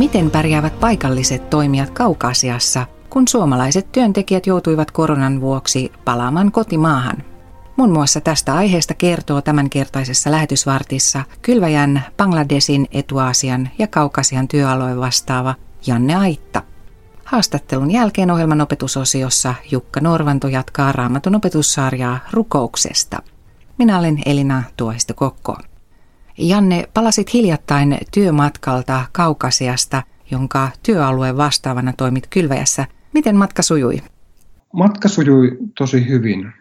Miten pärjäävät paikalliset toimijat Kaukasiassa, kun suomalaiset työntekijät joutuivat koronan vuoksi palaamaan kotimaahan? Muun muassa tästä aiheesta kertoo tämänkertaisessa lähetysvartissa Kylväjän, Bangladesin, Etuasian ja Kaukasian työalueen vastaava Janne Aitta. Haastattelun jälkeen ohjelman opetusosiossa Jukka Norvanto jatkaa raamatun opetussarjaa rukouksesta. Minä olen Elina Tuohisto Kokko. Janne, palasit hiljattain työmatkalta Kaukasiasta, jonka työalueen vastaavana toimit Kylväjässä. Miten matka sujui? Matka sujui tosi hyvin.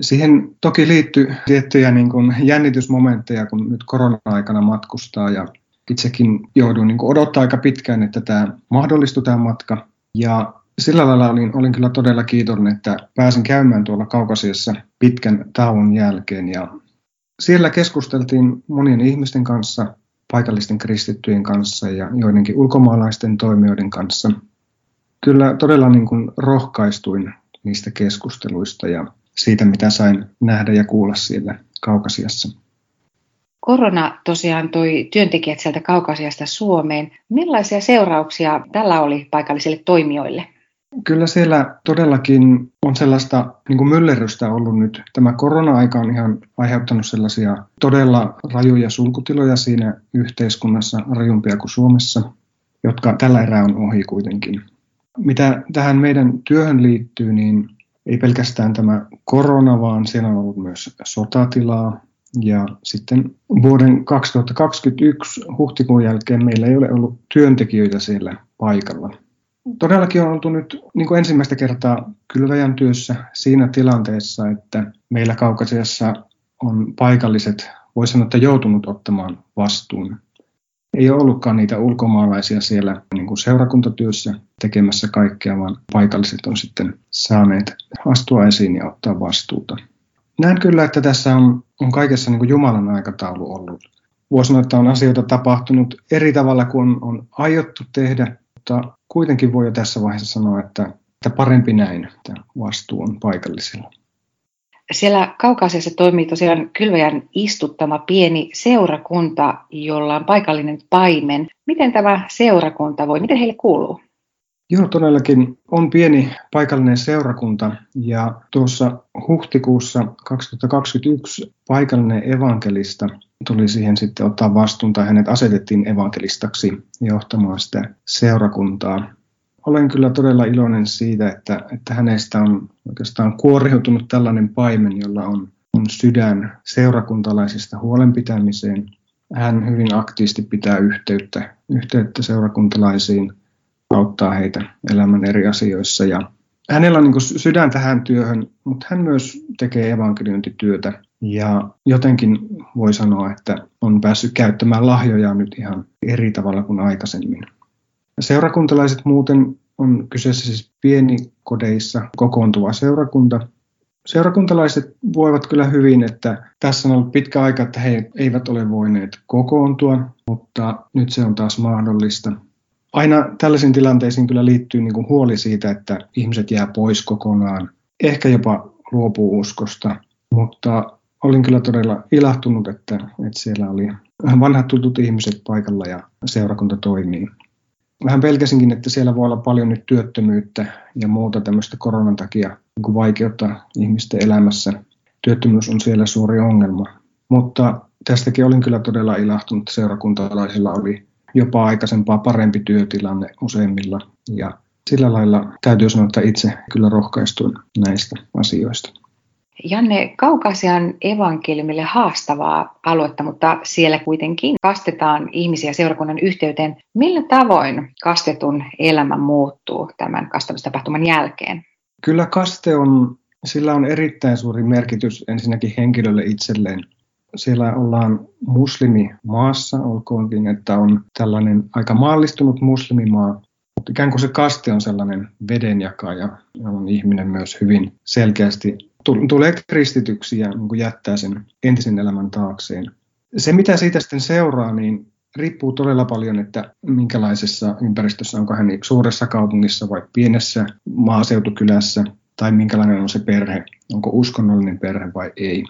Siihen toki liittyy tiettyjä niin kuin jännitysmomentteja, kun nyt korona-aikana matkustaa ja itsekin jouduin niin odottaa aika pitkään, että tämä mahdollistui tämä matka. Ja sillä lailla olin, olin kyllä todella kiitollinen, että pääsin käymään tuolla Kaukasiassa pitkän tauon jälkeen. Ja siellä keskusteltiin monien ihmisten kanssa, paikallisten kristittyjen kanssa ja joidenkin ulkomaalaisten toimijoiden kanssa. Kyllä todella niin kuin rohkaistuin niistä keskusteluista ja siitä, mitä sain nähdä ja kuulla siellä Kaukasiassa. Korona tosiaan toi työntekijät sieltä Kaukasiasta Suomeen. Millaisia seurauksia tällä oli paikallisille toimijoille? Kyllä siellä todellakin on sellaista niin kuin myllerrystä ollut nyt. Tämä korona-aika on ihan aiheuttanut sellaisia todella rajuja sulkutiloja siinä yhteiskunnassa, rajumpia kuin Suomessa, jotka tällä erää on ohi kuitenkin. Mitä tähän meidän työhön liittyy, niin ei pelkästään tämä korona, vaan siellä on ollut myös sotatilaa. Ja sitten vuoden 2021 huhtikuun jälkeen meillä ei ole ollut työntekijöitä siellä paikalla. Todellakin on oltu nyt niin kuin ensimmäistä kertaa kylväjän työssä siinä tilanteessa, että meillä Kaukasiassa on paikalliset, voi sanoa, että joutunut ottamaan vastuun. Ei ole ollutkaan niitä ulkomaalaisia siellä niin kuin seurakuntatyössä tekemässä kaikkea, vaan paikalliset on sitten saaneet astua esiin ja ottaa vastuuta. Näen kyllä, että tässä on, on kaikessa niin kuin Jumalan aikataulu ollut. Voisi sanoa, että on asioita tapahtunut eri tavalla kuin on, on aiottu tehdä, mutta kuitenkin voi jo tässä vaiheessa sanoa, että, että parempi näin, että vastuu on paikallisilla. Siellä Kaukaisessa toimii tosiaan Kylväjän istuttama pieni seurakunta, jolla on paikallinen paimen. Miten tämä seurakunta voi, miten heille kuuluu? Joo, todellakin on pieni paikallinen seurakunta ja tuossa huhtikuussa 2021 paikallinen evankelista tuli siihen sitten ottaa vastuun tai hänet asetettiin evankelistaksi johtamaan sitä seurakuntaa. Olen kyllä todella iloinen siitä, että, että hänestä on oikeastaan kuoriutunut tällainen paimen, jolla on, on sydän seurakuntalaisista huolenpitämiseen. Hän hyvin aktiivisesti pitää yhteyttä, yhteyttä seurakuntalaisiin – auttaa heitä elämän eri asioissa. Ja hänellä on niin sydän tähän työhön, mutta hän myös tekee evankeliointityötä ja jotenkin voi sanoa, että on päässyt käyttämään lahjoja nyt ihan eri tavalla kuin aikaisemmin. Seurakuntalaiset muuten on kyseessä siis pienikodeissa kokoontuva seurakunta. Seurakuntalaiset voivat kyllä hyvin, että tässä on ollut pitkä aika, että he eivät ole voineet kokoontua, mutta nyt se on taas mahdollista aina tällaisiin tilanteisiin kyllä liittyy niin kuin huoli siitä, että ihmiset jää pois kokonaan, ehkä jopa luopuu uskosta, mutta olin kyllä todella ilahtunut, että, että siellä oli vanhat tutut ihmiset paikalla ja seurakunta toimii. Vähän pelkäsinkin, että siellä voi olla paljon nyt työttömyyttä ja muuta tämmöistä koronan takia niin vaikeutta ihmisten elämässä. Työttömyys on siellä suuri ongelma. Mutta tästäkin olin kyllä todella ilahtunut. Seurakuntalaisilla oli jopa aikaisempaa parempi työtilanne useimmilla. Ja sillä lailla täytyy sanoa, että itse kyllä rohkaistuin näistä asioista. Janne, Kaukasian evankeliumille haastavaa aluetta, mutta siellä kuitenkin kastetaan ihmisiä seurakunnan yhteyteen. Millä tavoin kastetun elämä muuttuu tämän kastamistapahtuman jälkeen? Kyllä kaste on, sillä on erittäin suuri merkitys ensinnäkin henkilölle itselleen siellä ollaan muslimimaassa, olkoonkin, että on tällainen aika maallistunut muslimimaa, mutta ikään kuin se kaste on sellainen vedenjakaja, on ihminen myös hyvin selkeästi tulee kristityksi ja niin jättää sen entisen elämän taakseen. Se, mitä siitä sitten seuraa, niin riippuu todella paljon, että minkälaisessa ympäristössä, onko hän suuressa kaupungissa vai pienessä maaseutukylässä, tai minkälainen on se perhe, onko uskonnollinen perhe vai ei.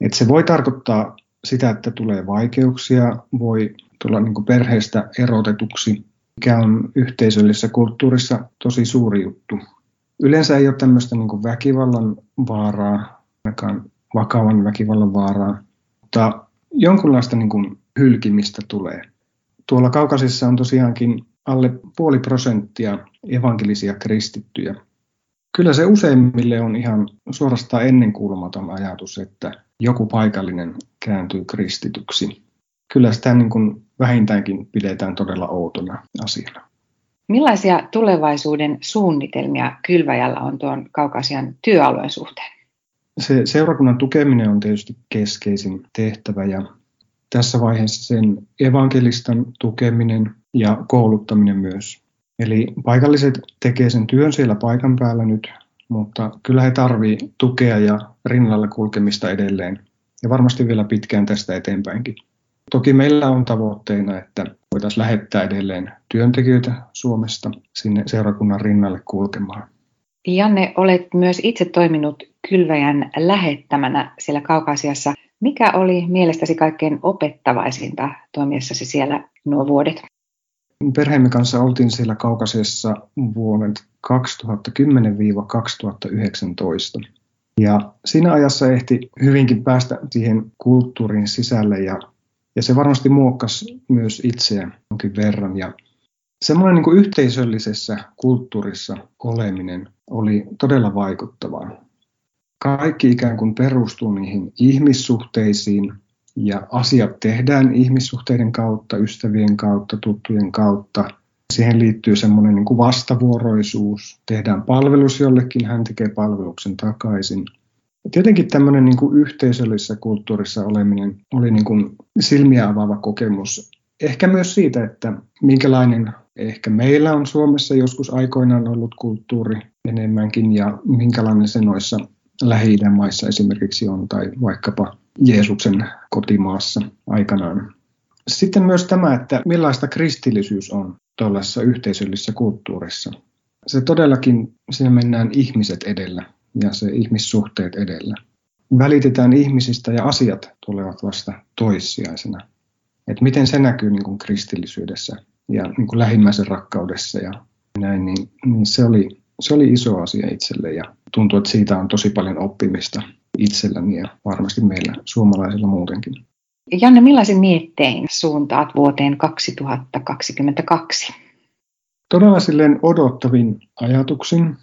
Et se voi tarkoittaa sitä, että tulee vaikeuksia, voi tulla niin perheestä erotetuksi, mikä on yhteisöllisessä kulttuurissa tosi suuri juttu. Yleensä ei ole tämmöistä niin väkivallan vaaraa, ainakaan vakavan väkivallan vaaraa, mutta jonkunlaista niin kuin hylkimistä tulee. Tuolla Kaukasissa on tosiaankin alle puoli prosenttia evankelisia kristittyjä. Kyllä se useimmille on ihan suorastaan ennenkuulumaton ajatus, että joku paikallinen kääntyy kristityksi. Kyllä sitä niin kuin vähintäänkin pidetään todella outona asiana. Millaisia tulevaisuuden suunnitelmia Kylväjällä on tuon Kaukasian työalueen suhteen? Se seurakunnan tukeminen on tietysti keskeisin tehtävä ja tässä vaiheessa sen evankelistan tukeminen ja kouluttaminen myös. Eli paikalliset tekee sen työn siellä paikan päällä nyt, mutta kyllä he tarvii tukea ja rinnalla kulkemista edelleen. Ja varmasti vielä pitkään tästä eteenpäinkin. Toki meillä on tavoitteena, että voitaisiin lähettää edelleen työntekijöitä Suomesta sinne seurakunnan rinnalle kulkemaan. Janne, olet myös itse toiminut kylväjän lähettämänä siellä Kaukaasiassa. Mikä oli mielestäsi kaikkein opettavaisinta toimiessasi siellä nuo vuodet? Perheemme kanssa oltiin siellä Kaukasiassa vuodet 2010-2019. Ja siinä ajassa ehti hyvinkin päästä siihen kulttuurin sisälle ja, ja se varmasti muokkasi myös itseä jonkin verran. Ja semmoinen niin yhteisöllisessä kulttuurissa oleminen oli todella vaikuttavaa. Kaikki ikään kuin perustuu niihin ihmissuhteisiin ja asiat tehdään ihmissuhteiden kautta, ystävien kautta, tuttujen kautta. Siihen liittyy semmoinen niin vastavuoroisuus. Tehdään palvelus jollekin, hän tekee palveluksen takaisin. Ja tietenkin tämmöinen niin kuin yhteisöllisessä kulttuurissa oleminen oli niin kuin silmiä avaava kokemus. Ehkä myös siitä, että minkälainen ehkä meillä on Suomessa joskus aikoinaan ollut kulttuuri enemmänkin ja minkälainen se noissa lähi maissa esimerkiksi on tai vaikkapa Jeesuksen kotimaassa aikanaan. Sitten myös tämä, että millaista kristillisyys on tuollaisessa yhteisöllisessä kulttuurissa. Se todellakin, siinä mennään ihmiset edellä ja se ihmissuhteet edellä. Välitetään ihmisistä ja asiat tulevat vasta toissijaisena. Että miten se näkyy niin kuin kristillisyydessä ja niin kuin lähimmäisen rakkaudessa ja näin, niin, niin se, oli, se oli iso asia itselle ja tuntuu, että siitä on tosi paljon oppimista itselläni ja varmasti meillä suomalaisilla muutenkin. Janne, millaisin miettein suuntaat vuoteen 2022? Todella silleen odottavin ajatuksin.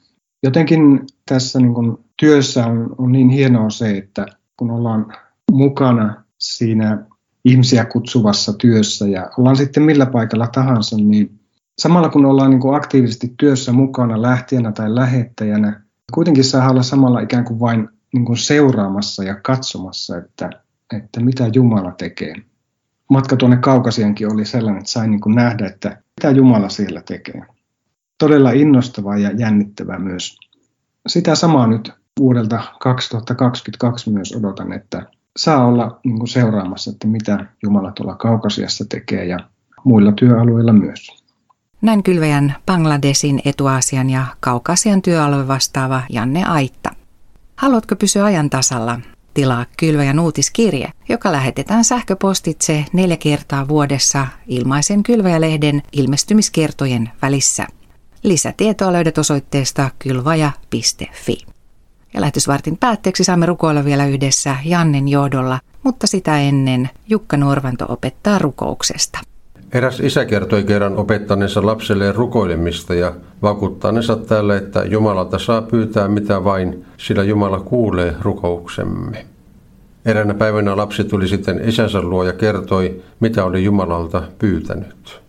Jotenkin tässä niin kun työssä on, on niin hienoa se, että kun ollaan mukana siinä ihmisiä kutsuvassa työssä ja ollaan sitten millä paikalla tahansa, niin samalla kun ollaan niin kuin aktiivisesti työssä mukana lähtijänä tai lähettäjänä, kuitenkin saa olla samalla ikään kuin vain niin kuin seuraamassa ja katsomassa, että, että mitä Jumala tekee. Matka tuonne Kaukasiankin oli sellainen, että sai niin kuin nähdä, että mitä Jumala siellä tekee. Todella innostavaa ja jännittävää myös. Sitä samaa nyt vuodelta 2022 myös odotan, että saa olla niin kuin seuraamassa, että mitä Jumala tuolla Kaukasiassa tekee ja muilla työalueilla myös. Näin kylväjän Bangladesin, Etuasian ja Kaukasian työalue vastaava Janne Aitta. Haluatko pysyä ajan tasalla? Tilaa Kylväjän uutiskirje, joka lähetetään sähköpostitse neljä kertaa vuodessa ilmaisen Kylväjälehden ilmestymiskertojen välissä. Lisätietoa löydät osoitteesta kylvaja.fi. Ja lähetysvartin päätteeksi saamme rukoilla vielä yhdessä Jannen johdolla, mutta sitä ennen Jukka Norvanto opettaa rukouksesta. Eräs isä kertoi kerran opettaneensa lapselleen rukoilemista ja vakuuttaneensa tälle, että Jumalalta saa pyytää mitä vain, sillä Jumala kuulee rukouksemme. Eräänä päivänä lapsi tuli sitten isänsä luo ja kertoi, mitä oli Jumalalta pyytänyt.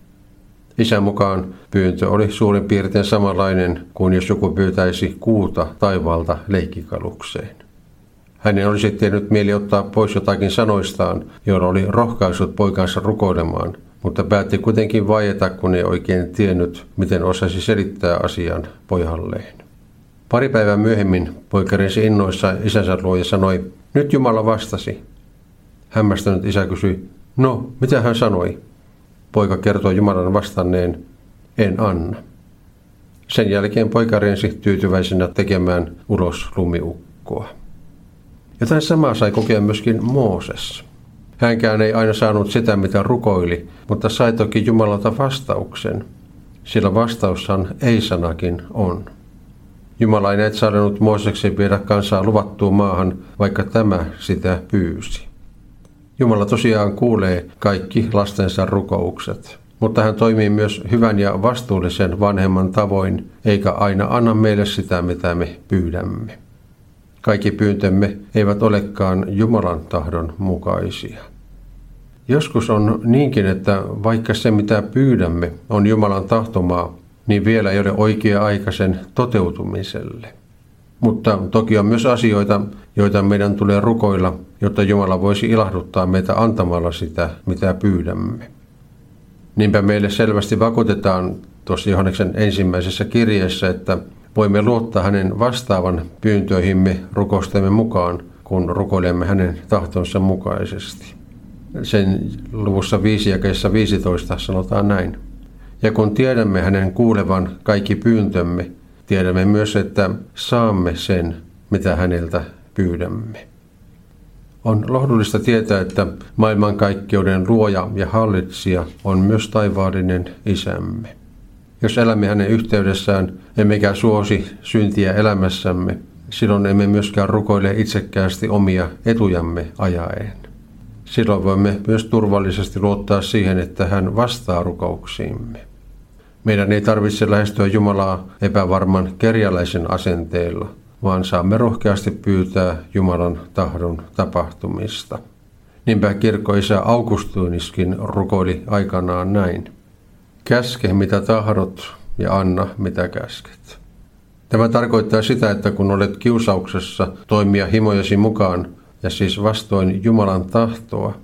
Isän mukaan pyyntö oli suurin piirtein samanlainen kuin jos joku pyytäisi kuuta taivaalta leikkikalukseen. Hänen olisi tehnyt mieli ottaa pois jotakin sanoistaan, joilla oli rohkaisut poikansa rukoilemaan, mutta päätti kuitenkin vaieta, kun ei oikein tiennyt, miten osasi selittää asian pojalleen. Pari päivää myöhemmin poika rinsi innoissa isänsä luo ja sanoi, nyt Jumala vastasi. Hämmästynyt isä kysyi, no, mitä hän sanoi? Poika kertoi Jumalan vastanneen, en anna. Sen jälkeen poika rinsi tyytyväisenä tekemään ulos lumiukkoa. Jotain samaa sai kokea myöskin Mooses. Hänkään ei aina saanut sitä, mitä rukoili, mutta sai toki Jumalalta vastauksen. sillä vastaushan ei-sanakin on. Jumala ei näet sallinut Mooseksen viedä kansaa luvattuun maahan, vaikka tämä sitä pyysi. Jumala tosiaan kuulee kaikki lastensa rukoukset, mutta hän toimii myös hyvän ja vastuullisen vanhemman tavoin, eikä aina anna meille sitä, mitä me pyydämme. Kaikki pyyntömme eivät olekaan Jumalan tahdon mukaisia. Joskus on niinkin, että vaikka se mitä pyydämme on Jumalan tahtomaa, niin vielä ei ole oikea aika sen toteutumiselle. Mutta toki on myös asioita, joita meidän tulee rukoilla, jotta Jumala voisi ilahduttaa meitä antamalla sitä, mitä pyydämme. Niinpä meille selvästi vakuutetaan tuossa Johanneksen ensimmäisessä kirjeessä, että voimme luottaa hänen vastaavan pyyntöihimme rukostemme mukaan, kun rukoilemme hänen tahtonsa mukaisesti. Sen luvussa 5 ja 15 sanotaan näin. Ja kun tiedämme hänen kuulevan kaikki pyyntömme, tiedämme myös, että saamme sen, mitä häneltä pyydämme. On lohdullista tietää, että maailmankaikkeuden luoja ja hallitsija on myös taivaallinen isämme. Jos elämme hänen yhteydessään, emmekä suosi syntiä elämässämme, silloin emme myöskään rukoile itsekkäästi omia etujamme ajaen. Silloin voimme myös turvallisesti luottaa siihen, että hän vastaa rukouksiimme. Meidän ei tarvitse lähestyä Jumalaa epävarman kerjäläisen asenteella, vaan saamme rohkeasti pyytää Jumalan tahdon tapahtumista. Niinpä kirkkoisä Augustuniskin rukoili aikanaan näin. Käske mitä tahdot ja anna mitä käsket. Tämä tarkoittaa sitä, että kun olet kiusauksessa toimia himojesi mukaan ja siis vastoin Jumalan tahtoa,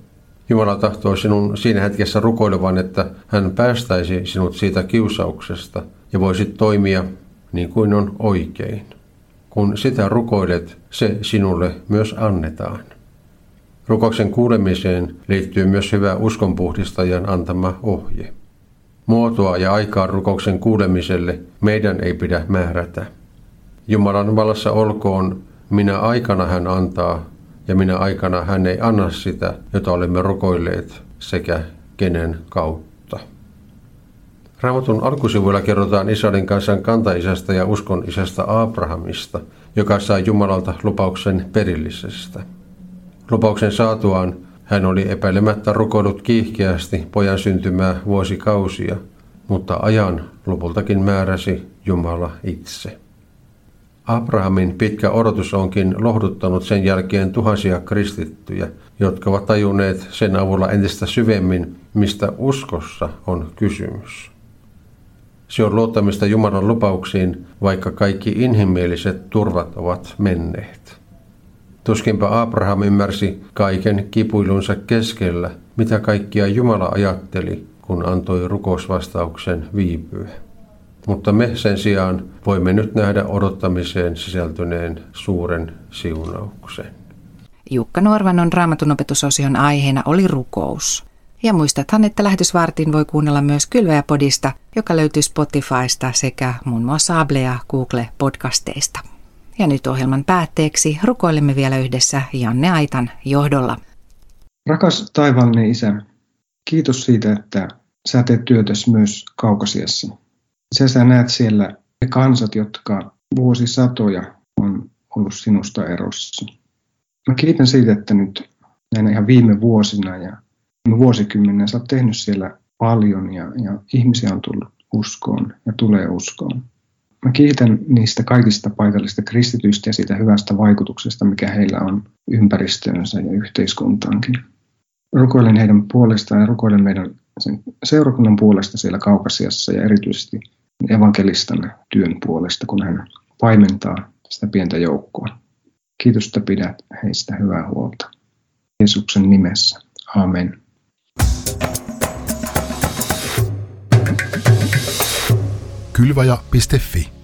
Jumala tahtoo sinun siinä hetkessä rukoilevan, että hän päästäisi sinut siitä kiusauksesta ja voisit toimia niin kuin on oikein. Kun sitä rukoilet, se sinulle myös annetaan. Rukouksen kuulemiseen liittyy myös hyvä uskonpuhdistajan antama ohje. Muotoa ja aikaa rukouksen kuulemiselle meidän ei pidä määrätä. Jumalan vallassa olkoon, minä aikana hän antaa ja minä aikana hän ei anna sitä, jota olemme rukoilleet, sekä kenen kautta. Raamatun alkusivuilla kerrotaan Israelin kansan kantaisästä ja uskon isästä Abrahamista, joka sai Jumalalta lupauksen perillisestä. Lupauksen saatuaan hän oli epäilemättä rukoillut kiihkeästi pojan syntymää vuosikausia, mutta ajan lopultakin määräsi Jumala itse. Abrahamin pitkä odotus onkin lohduttanut sen jälkeen tuhansia kristittyjä, jotka ovat tajunneet sen avulla entistä syvemmin, mistä uskossa on kysymys. Se on luottamista Jumalan lupauksiin, vaikka kaikki inhimilliset turvat ovat menneet. Tuskinpa Abraham ymmärsi kaiken kipuilunsa keskellä, mitä kaikkia Jumala ajatteli, kun antoi rukousvastauksen viipyä mutta me sen sijaan voimme nyt nähdä odottamiseen sisältyneen suuren siunauksen. Jukka Nuorvanon raamatun opetusosion aiheena oli rukous. Ja muistathan, että lähetysvartin voi kuunnella myös Kylväjäpodista, joka löytyy Spotifysta sekä muun muassa Able ja Google podcasteista. Ja nyt ohjelman päätteeksi rukoilemme vielä yhdessä Janne Aitan johdolla. Rakas taivaallinen Isä, kiitos siitä, että sä teet työtäsi myös Kaukasiassa. Sä, sä näet siellä ne kansat, jotka vuosisatoja on ollut sinusta erossa. Mä kiitän siitä, että nyt näinä ihan viime vuosina ja vuosikymmenenä sä oot tehnyt siellä paljon ja, ja ihmisiä on tullut uskoon ja tulee uskoon. Mä kiitän niistä kaikista paikallista kristityistä ja siitä hyvästä vaikutuksesta, mikä heillä on ympäristöönsä ja yhteiskuntaankin. Rukoilen heidän puolestaan ja rukoilen meidän sen seurakunnan puolesta siellä Kaukasiassa ja erityisesti evankelistan työn puolesta, kun hän paimentaa sitä pientä joukkoa. Kiitos, että pidät heistä hyvää huolta. Jeesuksen nimessä. Amen. Kylvaja.fi